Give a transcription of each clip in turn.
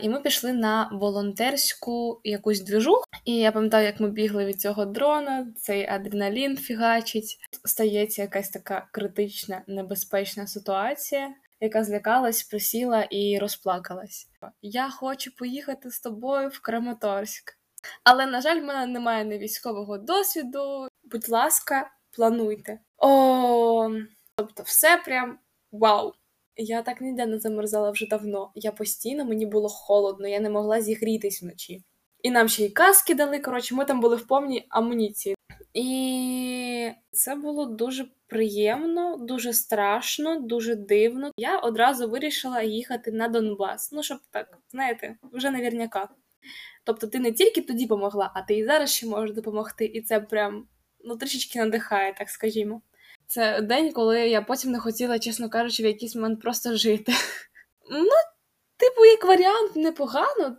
І ми пішли на волонтерську якусь двіжуху. І я пам'ятаю, як ми бігли від цього дрона, цей адреналін фігачить. Стається якась така критична, небезпечна ситуація, яка злякалась, присіла і розплакалась. Я хочу поїхати з тобою в Краматорськ. Але, на жаль, в мене немає ні військового досвіду. Будь ласка, плануйте. О, тобто, все прям вау! Я так ніде не замерзала вже давно. Я постійно мені було холодно, я не могла зігрітись вночі. І нам ще й каски дали. Коротше, ми там були в повній амуніції. І це було дуже приємно, дуже страшно, дуже дивно. Я одразу вирішила їхати на Донбас. Ну, щоб так, знаєте, вже навірняка. Тобто, ти не тільки тоді помогла, а ти і зараз ще можеш допомогти. І це прям ну, трішечки надихає, так скажімо. Це день, коли я потім не хотіла, чесно кажучи, в якийсь момент просто жити. Ну, типу, як варіант, непогано.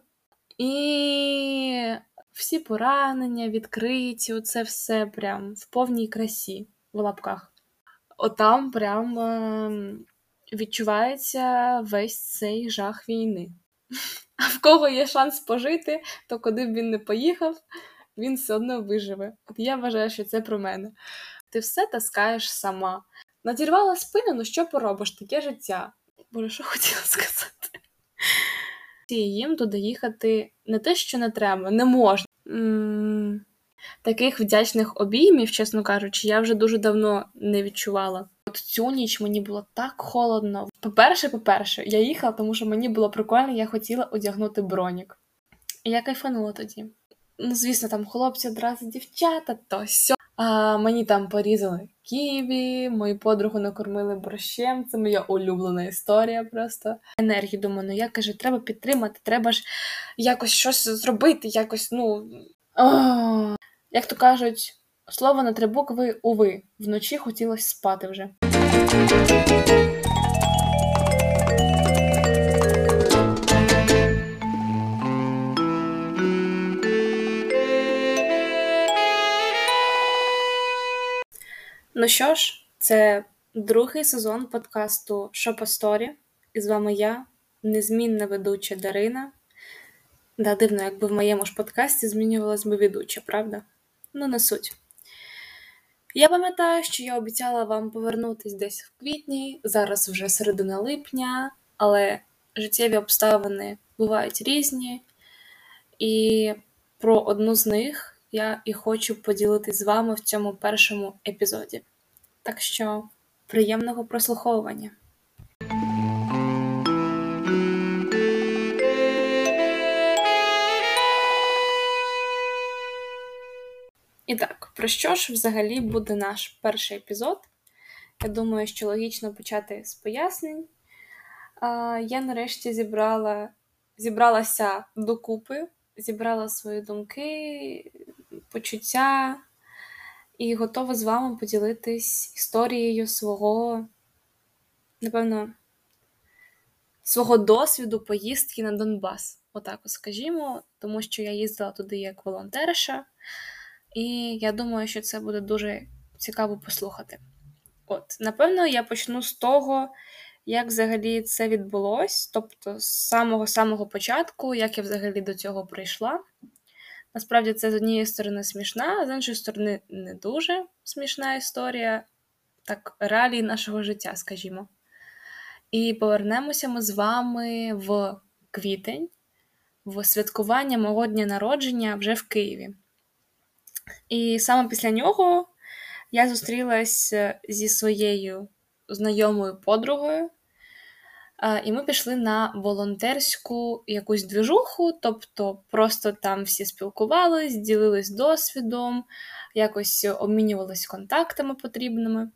І всі поранення, відкриті, оце все прям в повній красі в лапках. Отам прям е відчувається весь цей жах війни. А в кого є шанс пожити, то куди б він не поїхав, він все одно виживе. От я вважаю, що це про мене ти все таскаєш сама. Надірвала спину, ну що поробиш, таке життя. Боже, що хотіла сказати? Їм туди їхати не те, що не треба, не можна. Таких вдячних обіймів, чесно кажучи, я вже дуже давно не відчувала. От цю ніч мені було так холодно. По-перше, по-перше, я їхала, тому що мені було прикольно, я хотіла одягнути бронік. І я кайфанула тоді. Ну, звісно, там хлопці одразу дівчата, то сьо. А, Мені там порізали ківі, мою подругу накормили борщем. Це моя улюблена історія просто. Енергію думаю, ну я каже, треба підтримати, треба ж якось щось зробити, якось, ну. Як то кажуть, слово на три букви уви. Вночі хотілося спати вже. Ну що ж, це другий сезон подкасту «Що по сторі?» І з вами я, незмінна ведуча Дарина. Да, дивно, якби в моєму ж подкасті змінювалась би ведуча, правда? Ну, не суть. Я пам'ятаю, що я обіцяла вам повернутись десь в квітні, зараз вже середина липня, але життєві обставини бувають різні, і про одну з них я і хочу поділитись з вами в цьому першому епізоді. Так що приємного прослуховування! І так, про що ж взагалі буде наш перший епізод? Я думаю, що логічно почати з пояснень. Я нарешті зібрала, зібралася докупи, зібрала свої думки, почуття і готова з вами поділитись історією свого, напевно, свого досвіду поїздки на Донбас. Отак от скажімо, тому що я їздила туди як волонтерша, і я думаю, що це буде дуже цікаво послухати. От, напевно, я почну з того, як взагалі це відбулось, тобто з самого-самого початку, як я взагалі до цього прийшла. Насправді це з однієї сторони смішна, а з іншої сторони, не дуже смішна історія, так, реалії нашого життя, скажімо. І повернемося ми з вами в квітень, в святкування мого дня народження вже в Києві. І саме після нього я зустрілась зі своєю знайомою подругою, і ми пішли на волонтерську якусь двіжуху, тобто просто там всі спілкувались, ділились досвідом, якось обмінювались контактами потрібними.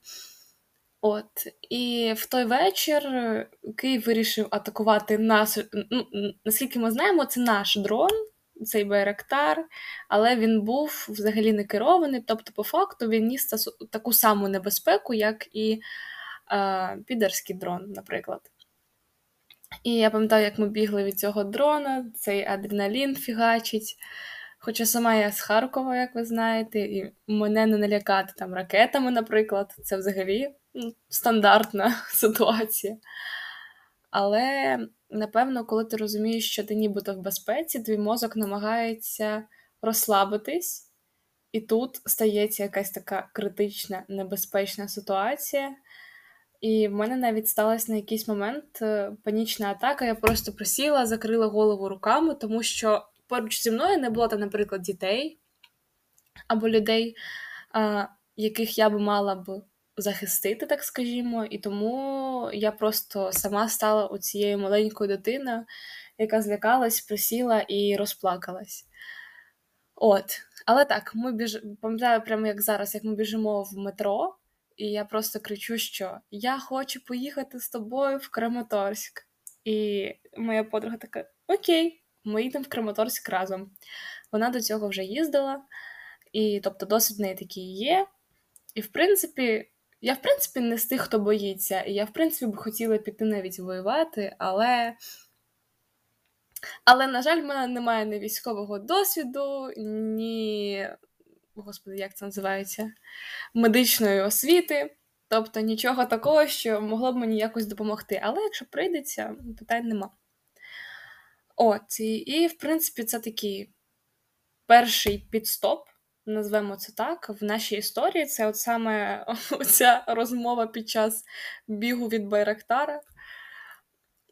От, І в той вечір Київ вирішив атакувати нас. Ну, Наскільки ми знаємо, це наш дрон, цей Байрактар, але він був взагалі не керований. Тобто, по факту, він ніс таку саму небезпеку, як і е, підерський дрон, наприклад. І я пам'ятаю, як ми бігли від цього дрона, цей адреналін фігачить. Хоча сама я з Харкова, як ви знаєте, і мене не налякати там ракетами, наприклад, це взагалі ну, стандартна ситуація. Але напевно, коли ти розумієш, що ти нібито в безпеці, твій мозок намагається розслабитись, і тут стається якась така критична, небезпечна ситуація. І в мене навіть сталася на якийсь момент е, панічна атака. Я просто присіла, закрила голову руками, тому що поруч зі мною не було там, наприклад, дітей або людей, яких я би мала б захистити, так скажімо. І тому я просто сама стала у цією маленькою дитиною, яка злякалась, присіла і розплакалась. От, але так, ми біж... пам'ятаю, прямо як зараз, як ми біжимо в метро, і я просто кричу, що я хочу поїхати з тобою в Краматорськ. І моя подруга така: Окей, ми їдемо в Краматорськ разом. Вона до цього вже їздила, і тобто досвід в неї такий є. І, в принципі, я, в принципі, не з тих, хто боїться, і я, в принципі, б хотіла піти навіть воювати, але. Але, на жаль, в мене немає ні військового досвіду, ні. Господи, як це називається? Медичної освіти. Тобто нічого такого, що могло б мені якось допомогти. Але якщо прийдеться, питань нема. От, і, і в принципі, це такий перший підстоп назвемо це так, в нашій історії це от саме ця розмова під час бігу від Байрактара.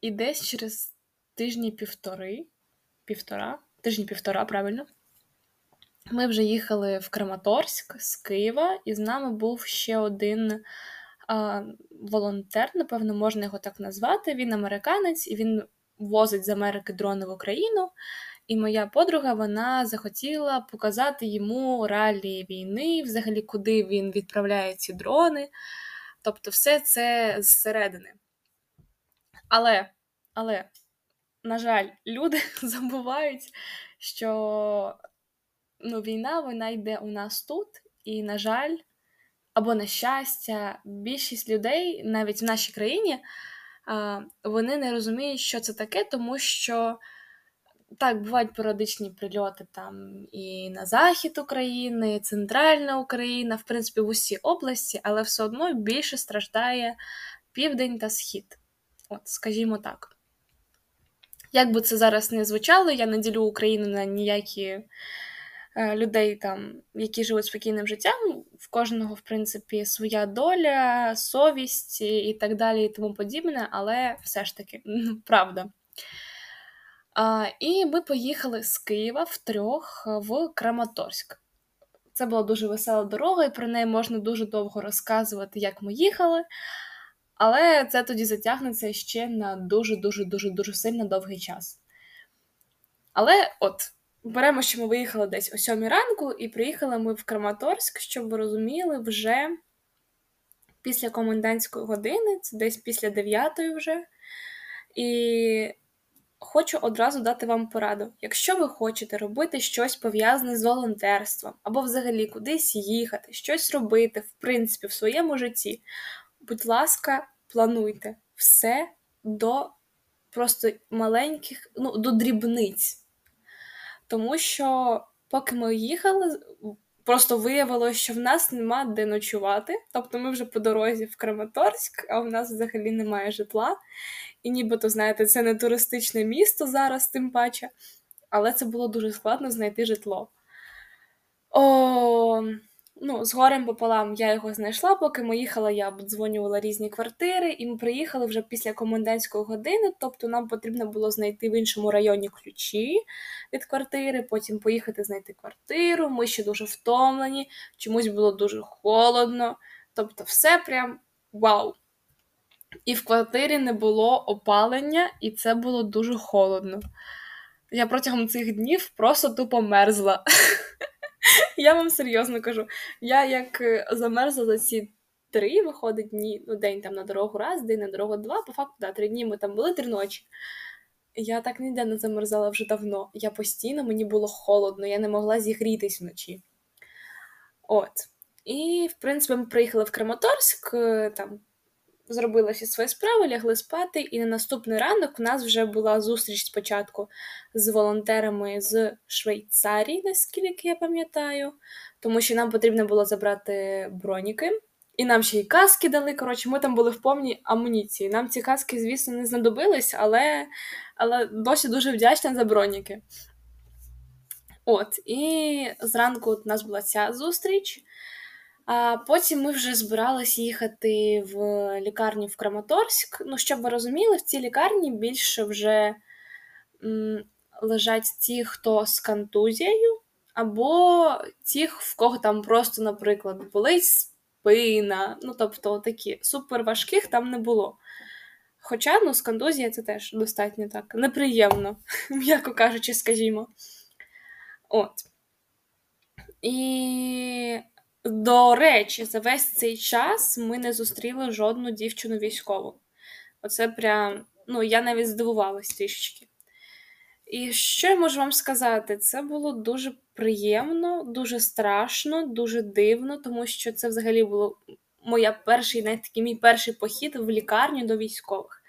І десь через тижні півтори, півтора, тижні півтора, правильно, ми вже їхали в Краматорськ з Києва, і з нами був ще один а, волонтер, напевно, можна його так назвати. Він американець, і він возить з Америки дрони в Україну. І моя подруга вона захотіла показати йому реалії війни, взагалі, куди він відправляє ці дрони. Тобто, все це зсередини. Але, але, на жаль, люди забувають, що ну, війна вона йде у нас тут, і, на жаль, або на щастя, більшість людей, навіть в нашій країні, вони не розуміють, що це таке, тому що. Так, бувають періодичні прильоти там і на захід України, і Центральна Україна, в принципі, в усі області, але все одно більше страждає південь та схід. От, скажімо так. Як би це зараз не звучало, я не ділю Україну на ніякі людей, там, які живуть спокійним життям. В кожного, в принципі, своя доля, совість і так далі, і тому подібне, але все ж таки, правда. А, І ми поїхали з Києва втрьох в Краматорськ. Це була дуже весела дорога, і про неї можна дуже довго розказувати, як ми їхали. Але це тоді затягнеться ще на дуже-дуже дуже дуже сильно довгий час. Але от, беремо, що ми виїхали десь о сьомій ранку, і приїхали ми в Краматорськ, щоб ви розуміли, вже після комендантської години, це десь після дев'ятої вже. І Хочу одразу дати вам пораду. Якщо ви хочете робити щось пов'язане з волонтерством, або взагалі кудись їхати, щось робити, в принципі, в своєму житті, будь ласка, плануйте все до просто маленьких, ну, до дрібниць. Тому що, поки ми їхали, просто виявилося, що в нас нема де ночувати. Тобто ми вже по дорозі в Краматорськ, а в нас взагалі немає житла. І нібито, знаєте, це не туристичне місто зараз, тим паче, але це було дуже складно знайти житло. О, ну, З горем пополам я його знайшла, поки ми їхали, я обдзвонювала різні квартири, і ми приїхали вже після комендантської години, тобто нам потрібно було знайти в іншому районі ключі від квартири, потім поїхати знайти квартиру. Ми ще дуже втомлені, чомусь було дуже холодно. Тобто, все прям вау! і в квартирі не було опалення, і це було дуже холодно. Я протягом цих днів просто тупо мерзла. Я вам серйозно кажу. Я як е, замерзла за ці три, виходить дні, ну, день там на дорогу раз, день на дорогу два, по факту, да, три дні ми там були три ночі. Я так ніде не замерзала вже давно. Я постійно, мені було холодно, я не могла зігрітись вночі. От. І, в принципі, ми приїхали в Краматорськ, е, там зробили всі свої справи, лягли спати, і на наступний ранок у нас вже була зустріч спочатку з волонтерами з Швейцарії, наскільки я пам'ятаю, тому що нам потрібно було забрати броніки. І нам ще й каски дали. Коротше, ми там були в повній амуніції. Нам ці каски, звісно, не знадобились, але але досі дуже вдячна за броніки. От, і зранку у нас була ця зустріч. А потім ми вже збиралися їхати в лікарню в Краматорськ. Ну, щоб ви розуміли, в цій лікарні більше вже м, лежать ті, хто з контузією, або ті, в кого там просто, наприклад, болить спина. Ну, тобто такі суперважких там не було. Хоча ну, з контузією це теж достатньо так неприємно, м'яко кажучи, скажімо. От. І, до речі, за весь цей час ми не зустріли жодну дівчину військову. Оце прям, ну, я навіть здивувалась трішечки. І що я можу вам сказати? Це було дуже приємно, дуже страшно, дуже дивно, тому що це взагалі було моя перший, навіть такий мій перший похід в лікарню до військових.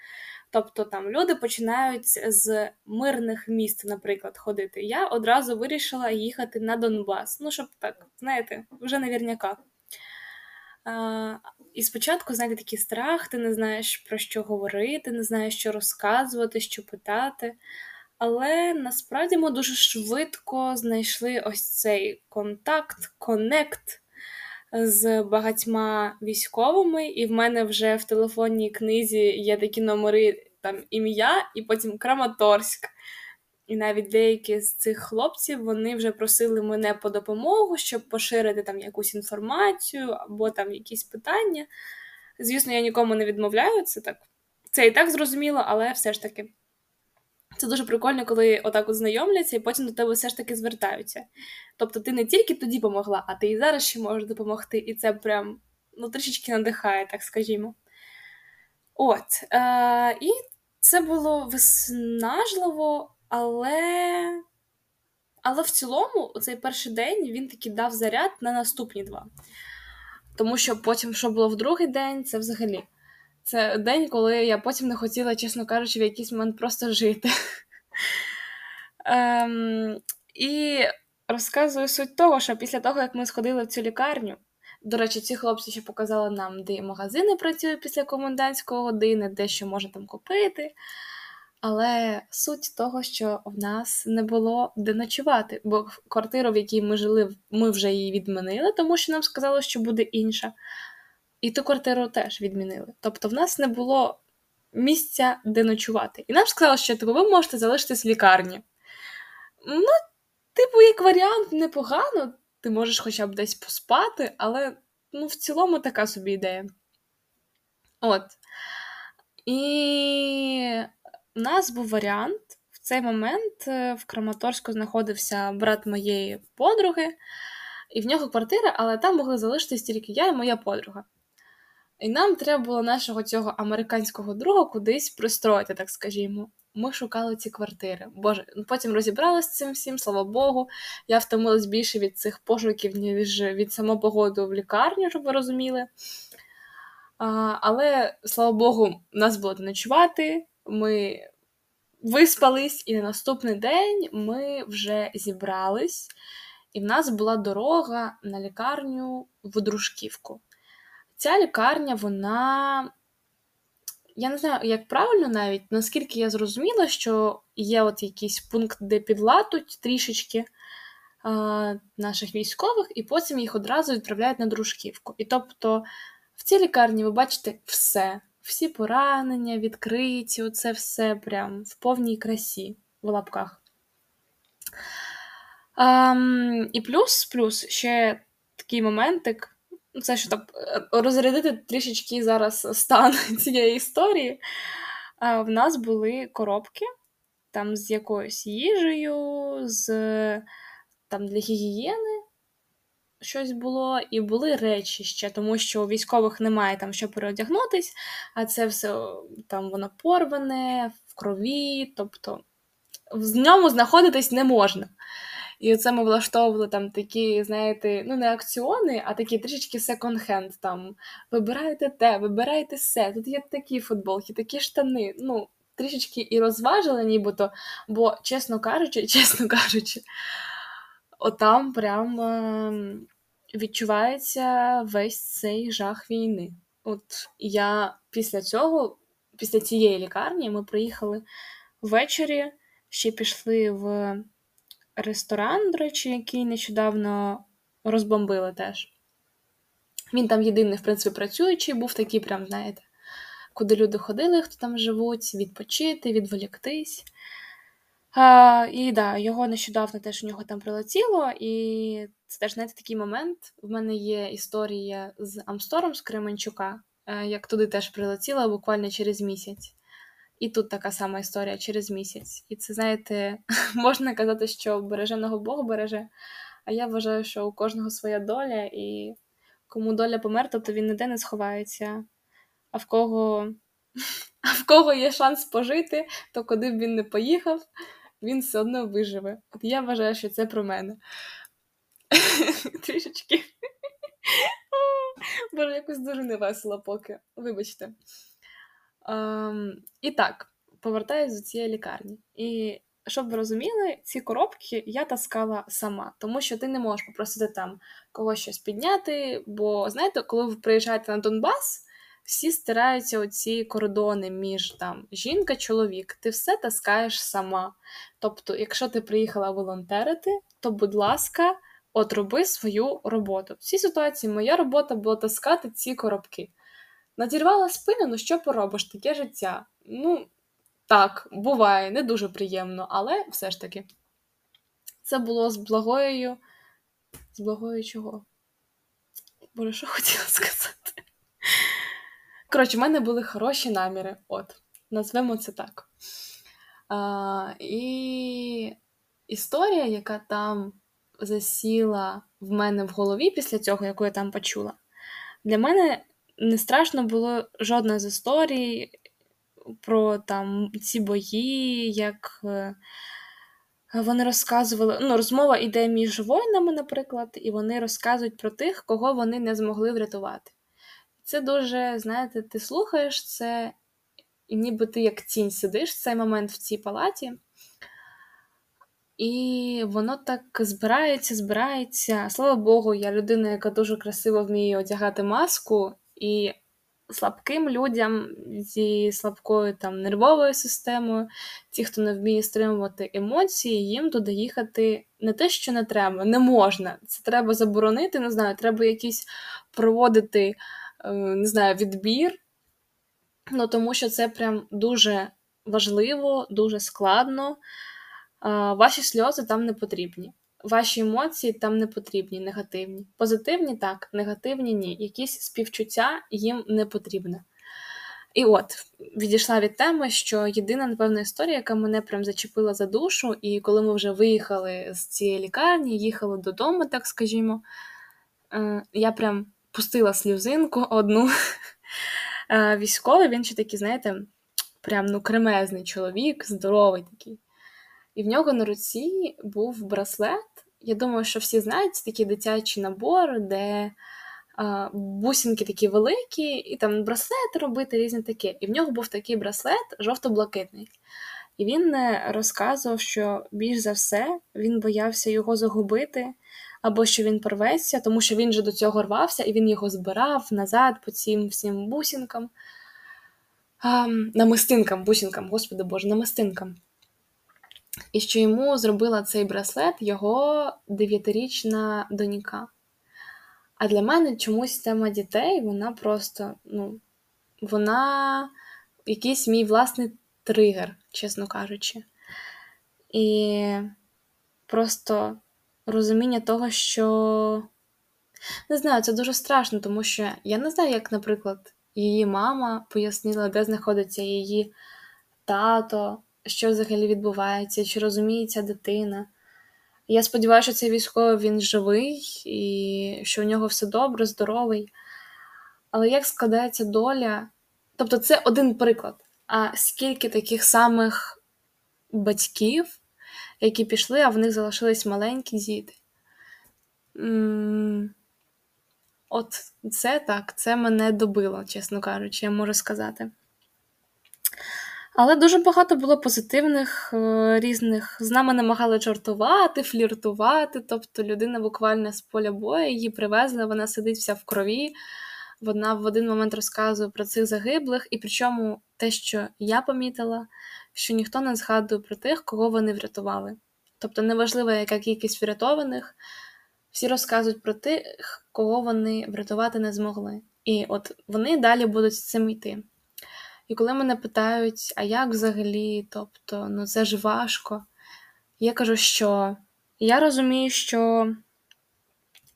Тобто там люди починають з мирних міст, наприклад, ходити. Я одразу вирішила їхати на Донбас. Ну, щоб так, знаєте, вже навірняка. А, І спочатку, знаєте, такий страх, ти не знаєш про що говорити, не знаєш, що розказувати, що питати. Але насправді ми дуже швидко знайшли ось цей контакт, конект з багатьма військовими, і в мене вже в телефонній книзі є такі номери там ім'я, і потім Краматорськ. І навіть деякі з цих хлопців вони вже просили мене по допомогу, щоб поширити там якусь інформацію або там якісь питання. Звісно, я нікому не відмовляю це так. Це і так зрозуміло, але все ж таки. Це дуже прикольно, коли отак от знайомляться і потім до тебе все ж таки звертаються. Тобто ти не тільки тоді допомогла, а ти і зараз ще можеш допомогти. І це прям ну, трішечки надихає, так скажімо. От. Е- І це було виснажливо, але Але в цілому, цей перший день він таки дав заряд на наступні два. Тому що потім, що було в другий день, це взагалі. Це день, коли я потім не хотіла, чесно кажучи, в якийсь момент просто жити. Ем, І розказую суть того, що після того, як ми сходили в цю лікарню, до речі, ці хлопці ще показали нам, де магазини працюють після комендантської години, де що можна там купити. Але суть того, що в нас не було де ночувати, бо квартиру, в якій ми жили, ми вже її відмінили, тому що нам сказали, що буде інша. І ту квартиру теж відмінили. Тобто в нас не було місця, де ночувати. І нам сказали, що типу, ви можете залишитись в лікарні. Ну, типу, як варіант, непогано, ти можеш хоча б десь поспати, але ну, в цілому така собі ідея. От. І у нас був варіант. В цей момент е, в Краматорську знаходився брат моєї подруги, і в нього квартира, але там могли залишитись тільки я і моя подруга. І нам треба було нашого цього американського друга кудись пристроїти, так скажімо. Ми шукали ці квартири. Боже, ну, потім розібралися з цим всім, слава Богу. Я втомилась більше від цих пошуків, ніж від самого погоду в лікарню, щоб ви розуміли. А, Але, слава Богу, нас було ночувати. Ми виспались, і на наступний день ми вже зібрались, і в нас була дорога на лікарню в Дружківку. Ця лікарня, вона. Я не знаю, як правильно навіть, наскільки я зрозуміла, що є от якийсь пункт, де підлатуть трішечки е, наших військових, і потім їх одразу відправляють на дружківку. І тобто в цій лікарні ви бачите все, всі поранення, відкриті, оце все прям в повній красі в лапках. Um, і плюс, плюс ще такий моментик. Ну, це що так е, розрядити трішечки зараз стан цієї історії. В нас були коробки там з якоюсь їжею, з там для гігієни щось було, і були речі ще, тому що у військових немає там що переодягнутись, а це все там воно порване, в крові, тобто в ньому знаходитись не можна. І оце ми влаштовували там такі, знаєте, ну не акціони, а такі трішечки секонд-хенд. Там вибирайте те, вибирайте все. Тут є такі футболки, такі штани. Ну, трішечки і розважили, нібито, бо, чесно кажучи, чесно кажучи, отам прям ем, відчувається весь цей жах війни. От я після цього, після цієї лікарні, ми приїхали ввечері, ще пішли в ресторан, до речі, який нещодавно розбомбили теж. Він там єдиний, в принципі, працюючий, був такий, прям, знаєте, куди люди ходили, хто там живуть, відпочити, відволіктись. А, І да, його нещодавно теж у нього там прилетіло, і це теж знаєте, такий момент. В мене є історія з Амстором з Кременчука, е, як туди теж прилетіло буквально через місяць. І тут така сама історія через місяць. І це, знаєте, можна казати, що береженого Бог береже. А я вважаю, що у кожного своя доля, і кому доля померта, то він ніде не сховається. А в кого а в кого є шанс пожити, то куди б він не поїхав, він все одно виживе. От я вважаю, що це про мене. Трішечки. Боже, якось дуже невесело поки. Вибачте. Um, і так, повертаюсь до цієї лікарні. І щоб ви розуміли, ці коробки я таскала сама, тому що ти не можеш попросити там когось щось підняти. Бо, знаєте, коли ви приїжджаєте на Донбас, всі стираються оці кордони між там жінка-чоловік, ти все таскаєш сама. Тобто, якщо ти приїхала волонтерити, то, будь ласка, от роби свою роботу. В цій ситуації моя робота була таскати ці коробки. Надірвала спину, ну що поробиш, таке життя. Ну, так, буває, не дуже приємно, але все ж таки. Це було з благою. З благою чого? Боже, що хотіла сказати? Коротше, в мене були хороші наміри, от, назвемо це так. А, І історія, яка там засіла в мене в голові після цього, яку я там почула, для мене не страшно було жодна з історій про там ці бої, як е, вони розказували. Ну, розмова йде між воїнами, наприклад, і вони розказують про тих, кого вони не змогли врятувати. Це дуже, знаєте, ти слухаєш це, і ніби ти як тінь сидиш в цей момент в цій палаті. І воно так збирається, збирається. Слава Богу, я людина, яка дуже красиво вміє одягати маску, і слабким людям зі слабкою там нервовою системою, ті, хто не вміє стримувати емоції, їм туди їхати не те, що не треба, не можна. Це треба заборонити, не знаю, треба якісь проводити, е, не знаю, відбір. Ну, тому що це прям дуже важливо, дуже складно. Ваші сльози там не потрібні. Ваші емоції там не потрібні, негативні. Позитивні так, негативні ні. Якісь співчуття їм не потрібне. І от відійшла від теми, що єдина, напевно, історія, яка мене прям зачепила за душу, і коли ми вже виїхали з цієї лікарні, їхали додому, так скажімо, е, я прям пустила сльозинку одну. Е, військовий, він ще такий, знаєте, прям ну кремезний чоловік, здоровий такий. І в нього на руці був браслет. Я думаю, що всі знають такий дитячий набор, де а, бусинки такі великі, і там браслети робити різні таке. І в нього був такий браслет жовто-блакитний. І він е, розказував, що більш за все він боявся його загубити, або що він порветься, тому що він же до цього рвався, і він його збирав назад по цим всім бусинкам. А, намистинкам, бусинкам, господи Боже, намистинкам. І що йому зробила цей браслет його дев'ятирічна донька. А для мене чомусь тема дітей, вона просто, ну, вона якийсь мій власний тригер, чесно кажучи. І просто розуміння того, що не знаю, це дуже страшно, тому що я не знаю, як, наприклад, її мама пояснила, де знаходиться її тато що взагалі відбувається, чи розуміє ця дитина. Я сподіваюся, що цей військовий він живий і що у нього все добре, здоровий. Але як складається доля? Тобто, це один приклад. А скільки таких самих батьків, які пішли, а в них залишились маленькі діти? От це так, це мене добило, чесно кажучи, я можу сказати. Але дуже багато було позитивних е, різних. З нами намагали жартувати, фліртувати. Тобто людина буквально з поля бою її привезли, вона сидить вся в крові. Вона в один момент розказує про цих загиблих, і причому те, що я помітила, що ніхто не згадує про тих, кого вони врятували. Тобто, неважливо, яка кількість врятованих, всі розказують про тих, кого вони врятувати не змогли. І от вони далі будуть з цим йти. І коли мене питають, а як взагалі, тобто, ну це ж важко, я кажу, що я розумію, що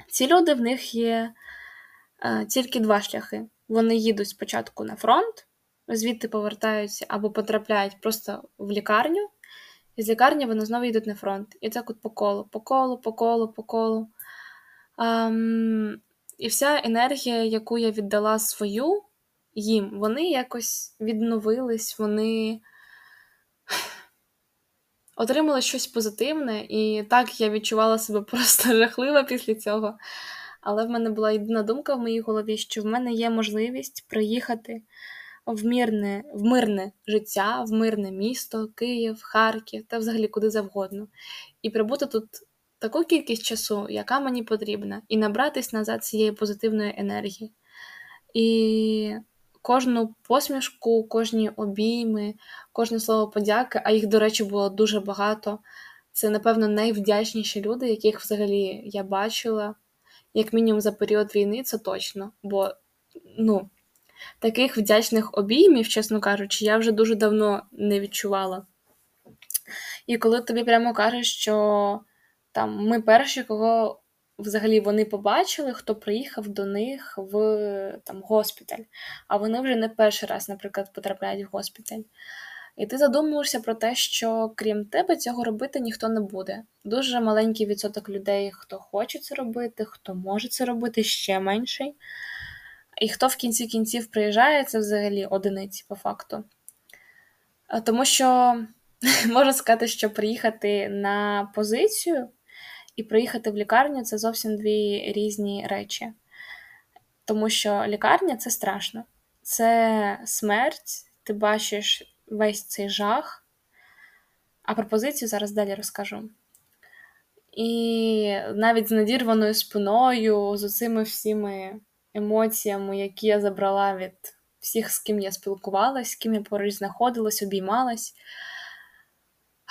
ці люди в них є е, тільки два шляхи. Вони їдуть спочатку на фронт, звідти повертаються або потрапляють просто в лікарню, і з лікарні вони знову йдуть на фронт. І так от по колу, по колу, по колу, по колу. Um, і вся енергія, яку я віддала свою їм, вони якось відновились, вони отримали щось позитивне, і так я відчувала себе просто жахливо після цього. Але в мене була єдина думка в моїй голові, що в мене є можливість приїхати в мирне, в мирне життя, в мирне місто, Київ, Харків та взагалі куди завгодно, і прибути тут таку кількість часу, яка мені потрібна, і набратись назад цієї позитивної енергії. І кожну посмішку, кожні обійми, кожне слово подяки, а їх, до речі, було дуже багато. Це, напевно, найвдячніші люди, яких взагалі я бачила, як мінімум за період війни, це точно. Бо, ну, таких вдячних обіймів, чесно кажучи, я вже дуже давно не відчувала. І коли тобі прямо кажуть, що там ми перші, кого взагалі вони побачили, хто приїхав до них в там, госпіталь, а вони вже не перший раз, наприклад, потрапляють в госпіталь. І ти задумуєшся про те, що крім тебе цього робити ніхто не буде. Дуже маленький відсоток людей, хто хоче це робити, хто може це робити, ще менший. І хто в кінці кінців приїжджає, це взагалі одиниці по факту. Тому що можна сказати, що приїхати на позицію і приїхати в лікарню це зовсім дві різні речі. Тому що лікарня це страшно. Це смерть, ти бачиш весь цей жах. А про позицію зараз далі розкажу. І навіть з надірваною спиною, з оцими всіми емоціями, які я забрала від всіх, з ким я спілкувалась, з ким я поруч знаходилась, обіймалась.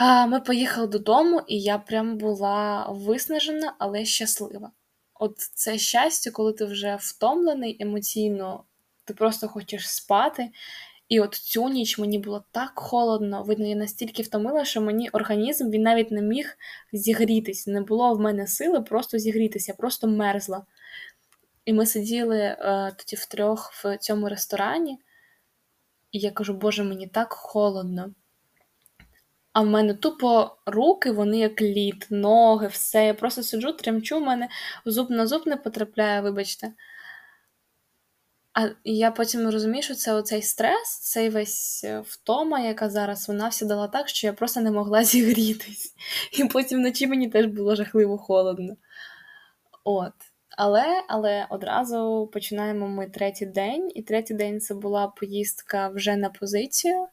Ми поїхали додому, і я прям була виснажена, але щаслива. От це щастя, коли ти вже втомлений емоційно, ти просто хочеш спати. І от цю ніч мені було так холодно, видно, я настільки втомила, що мені організм він навіть не міг зігрітись. Не було в мене сили просто зігрітися, я просто мерзла. І ми сиділи е, тоді втрьох в цьому ресторані, і я кажу, Боже, мені так холодно. А в мене тупо руки, вони як лід, ноги, все. Я просто сиджу, тремчу, в мене зуб на зуб не потрапляє, вибачте. А я потім розумію, що це оцей стрес, цей весь е, втома, яка зараз вона всі дала так, що я просто не могла зігрітись. І потім вночі мені теж було жахливо холодно. От. Але але одразу починаємо ми третій день, і третій день це була поїздка вже на позицію.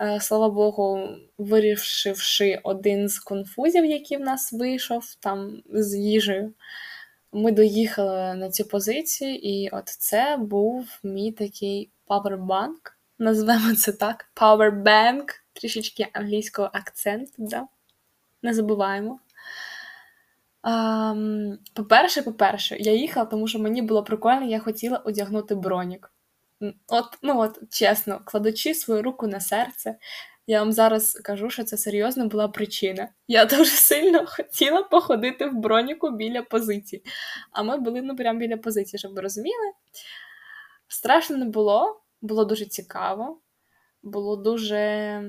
Е, слава Богу, вирішивши один з конфузів, який в нас вийшов там з їжею, ми доїхали на цю позицію, і от це був мій такий павербанк, назвемо це так, Powerbank, трішечки англійського акценту, да? не забуваємо. Um, по-перше, по-перше, я їхала, тому що мені було прикольно, я хотіла одягнути бронік. От, ну от, чесно, кладучи свою руку на серце, я вам зараз кажу, що це серйозно була причина. Я дуже сильно хотіла походити в броніку біля позиції. А ми були ну прямо біля позиції, щоб ви розуміли. Страшно не було, було дуже цікаво, було дуже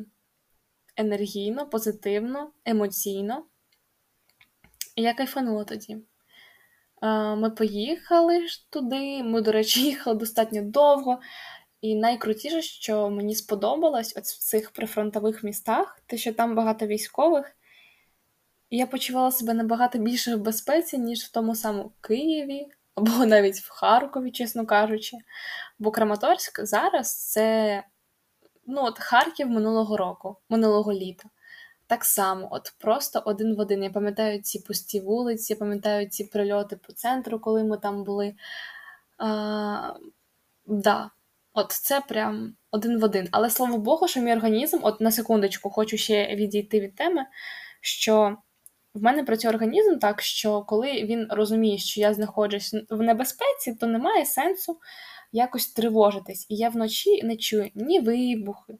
енергійно, позитивно, емоційно. І я кайфанула тоді. Ми поїхали туди. Ми, до речі, їхали достатньо довго. І найкрутіше, що мені сподобалось от в цих прифронтових містах, те, що там багато військових, я почувала себе набагато більше в безпеці, ніж в тому самому Києві, або навіть в Харкові, чесно кажучи. Бо Краматорськ зараз це ну, от Харків минулого року, минулого літа. Так само, от просто один в один. Я пам'ятаю ці пусті вулиці, я пам'ятаю ці прильоти по центру, коли ми там були. А, да, От це прям один в один. Але слава Богу, що мій організм, от на секундочку, хочу ще відійти від теми, що в мене працює організм так, що коли він розуміє, що я знаходжусь в небезпеці, то немає сенсу якось тривожитись. І я вночі не чую ні вибухи,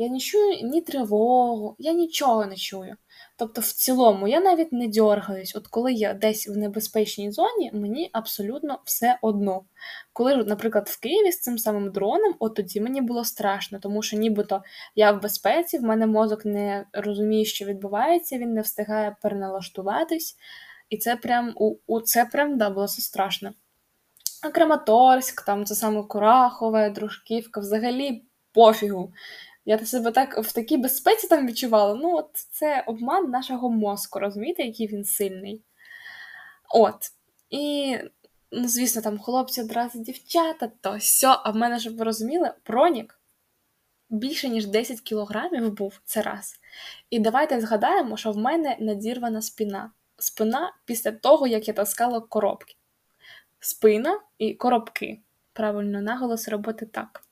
я не чую ні тривогу, я нічого не чую. Тобто, в цілому, я навіть не дьоргаюсь. От коли я десь в небезпечній зоні, мені абсолютно все одно. Коли, наприклад, в Києві з цим самим дроном, от тоді мені було страшно, тому що нібито я в безпеці, в мене мозок не розуміє, що відбувається, він не встигає переналаштуватись. І це прям у, у це прям да, було все страшно. А Краматорськ, там це саме Курахове, Дружківка, взагалі пофігу. Я себе так в такій безпеці там відчувала. Ну, от це обман нашого мозку, розумієте, який він сильний. От. І, ну, звісно, там хлопці одразу дівчата, то все. А в мене, щоб ви розуміли, пронік більше, ніж 10 кілограмів був це раз. І давайте згадаємо, що в мене надірвана спина. Спина після того, як я таскала коробки. Спина і коробки. Правильно, наголос робити так.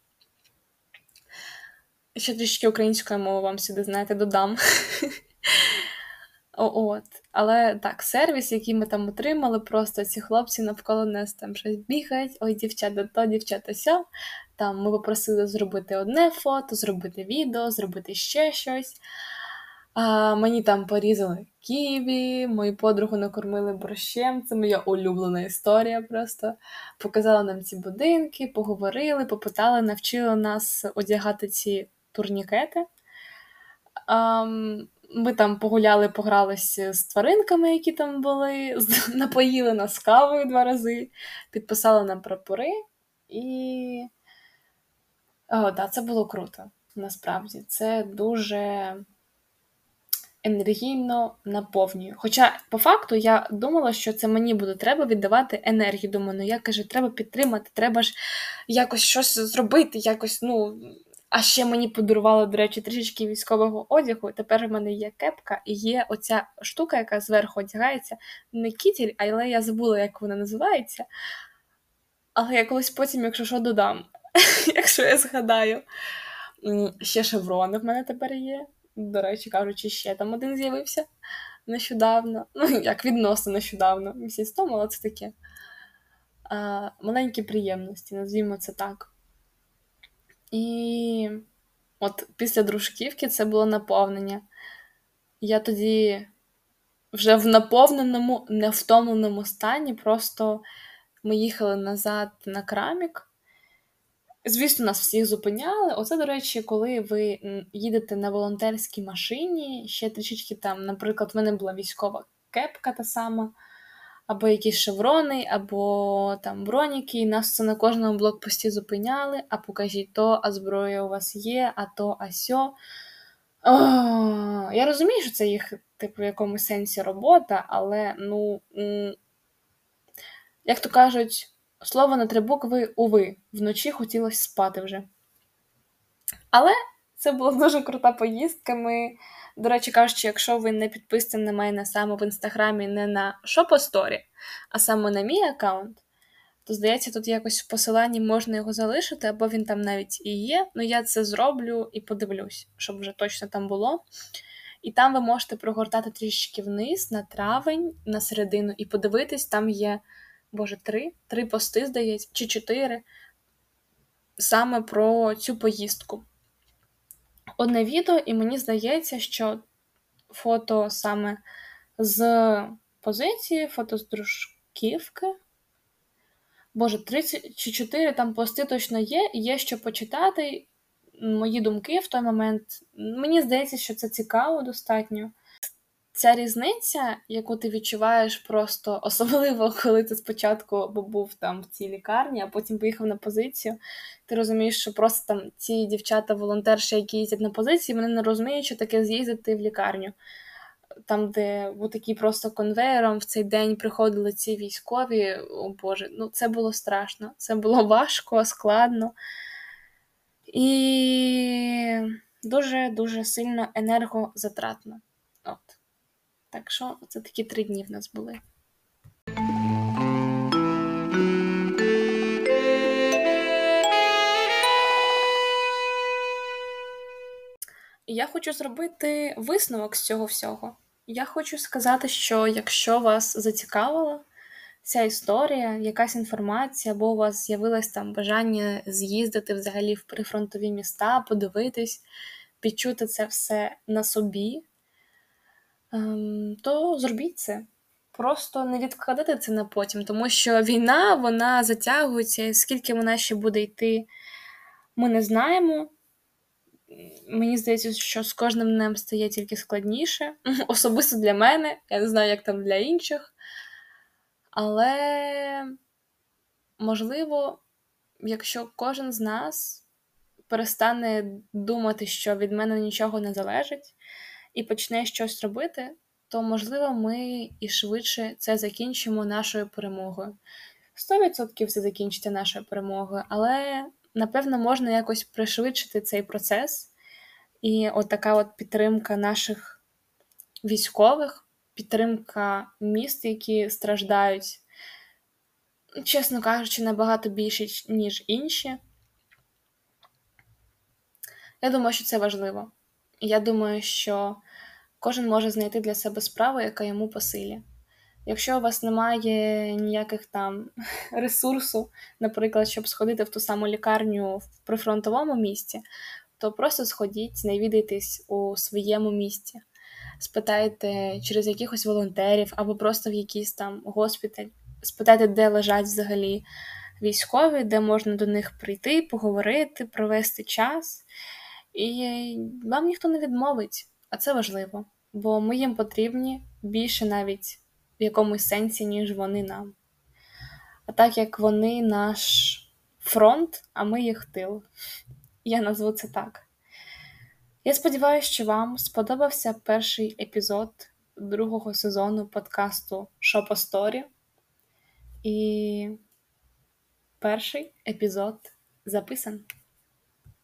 Ще трішки української мови вам сюди, знаєте, додам. От. Але так, сервіс, який ми там отримали, просто ці хлопці навколо нас там щось бігають, ой, дівчата, то, дівчата, сьо. Там ми попросили зробити одне фото, зробити відео, зробити ще щось. А, Мені там порізали ківі, мою подругу накормили борщем. Це моя улюблена історія. Просто показали нам ці будинки, поговорили, попитали, навчили нас одягати ці турнікети. Ми там погуляли, погралися з тваринками, які там були, напоїли нас кавою два рази, підписали нам прапори, і О, да, це було круто. Насправді це дуже енергійно наповнює. Хоча, по факту, я думала, що це мені буде треба віддавати енергію. Думаю, ну я каже, треба підтримати, треба ж якось щось зробити, якось, ну, а ще мені подарували, до речі, трішечки військового одягу. Тепер в мене є кепка і є оця штука, яка зверху одягається. Не кітіль, але я забула, як вона називається. Але я колись потім, якщо що, додам, якщо я згадаю. Ще шеврони в мене тепер є. До речі, кажучи, ще там один з'явився нещодавно. Ну, як відносно нещодавно, місяць тому, але це таке. Маленькі приємності, назвімо це так. І от після дружківки це було наповнення. Я тоді вже в наповненому, невтомленому стані, просто ми їхали назад на крамік. Звісно, нас всіх зупиняли. Оце, до речі, коли ви їдете на волонтерській машині, ще трішечки там, наприклад, в мене була військова кепка та сама або якісь шеврони, або там броніки, і нас це на кожному блокпості зупиняли, а покажіть то, а зброя у вас є, а то, а сьо. О, я розумію, що це їх, типу, в якомусь сенсі робота, але, ну, як то кажуть, слово на три букви уви, вночі хотілося спати вже. Але це була дуже крута поїздка. Ми до речі, кажучи, якщо ви не підписані на мене саме в інстаграмі, не на шопосторі, а саме на мій аккаунт, то здається, тут якось в посиланні можна його залишити, або він там навіть і є. Ну я це зроблю і подивлюсь, щоб вже точно там було. І там ви можете прогортати трішки вниз на травень, на середину, і подивитись, там є, боже, три, три пости, здається, чи чотири, саме про цю поїздку одне відео, і мені здається, що фото саме з позиції, фото з дружківки. Боже, 30 чи 4 там пости точно є, є що почитати. Мої думки в той момент. Мені здається, що це цікаво достатньо. Ця різниця, яку ти відчуваєш просто особливо, коли ти спочатку був там в цій лікарні, а потім поїхав на позицію. Ти розумієш, що просто там ці дівчата-волонтерші, які їздять на позиції, вони не розуміють, що таке з'їздити в лікарню. Там, де в такий просто конвейером в цей день приходили ці військові, о Боже, ну це було страшно, це було важко, складно. І дуже-дуже сильно енергозатратно. От. Так що це такі три дні в нас були. Я хочу зробити висновок з цього всього. Я хочу сказати, що якщо вас зацікавила ця історія, якась інформація, або у вас з'явилось там бажання з'їздити взагалі в прифронтові міста, подивитись, відчути це все на собі, то зробіть це. Просто не відкладайте це на потім, тому що війна вона затягується, скільки вона ще буде йти, ми не знаємо. Мені здається, що з кожним днем стає тільки складніше. Особисто для мене, я не знаю, як там для інших. Але, можливо, якщо кожен з нас перестане думати, що від мене нічого не залежить, і почне щось робити, то, можливо, ми і швидше це закінчимо нашою перемогою. 100% це закінчиться нашою перемогою, але напевно можна якось пришвидшити цей процес. І от така от підтримка наших військових, підтримка міст, які страждають, чесно кажучи, набагато більше, ніж інші. Я думаю, що це важливо. Я думаю, що кожен може знайти для себе справу, яка йому по силі. Якщо у вас немає ніяких там ресурсу, наприклад, щоб сходити в ту саму лікарню в прифронтовому місті, то просто сходіть, навідайтесь у своєму місті, спитайте через якихось волонтерів або просто в якийсь там госпіталь, спитайте, де лежать взагалі військові, де можна до них прийти, поговорити, провести час. І вам ніхто не відмовить, а це важливо, бо ми їм потрібні більше навіть в якомусь сенсі, ніж вони нам. А так як вони наш фронт, а ми їх тил. Я назву це так. Я сподіваюся, що вам сподобався перший епізод другого сезону подкасту Шопо Сторі. І перший епізод записан.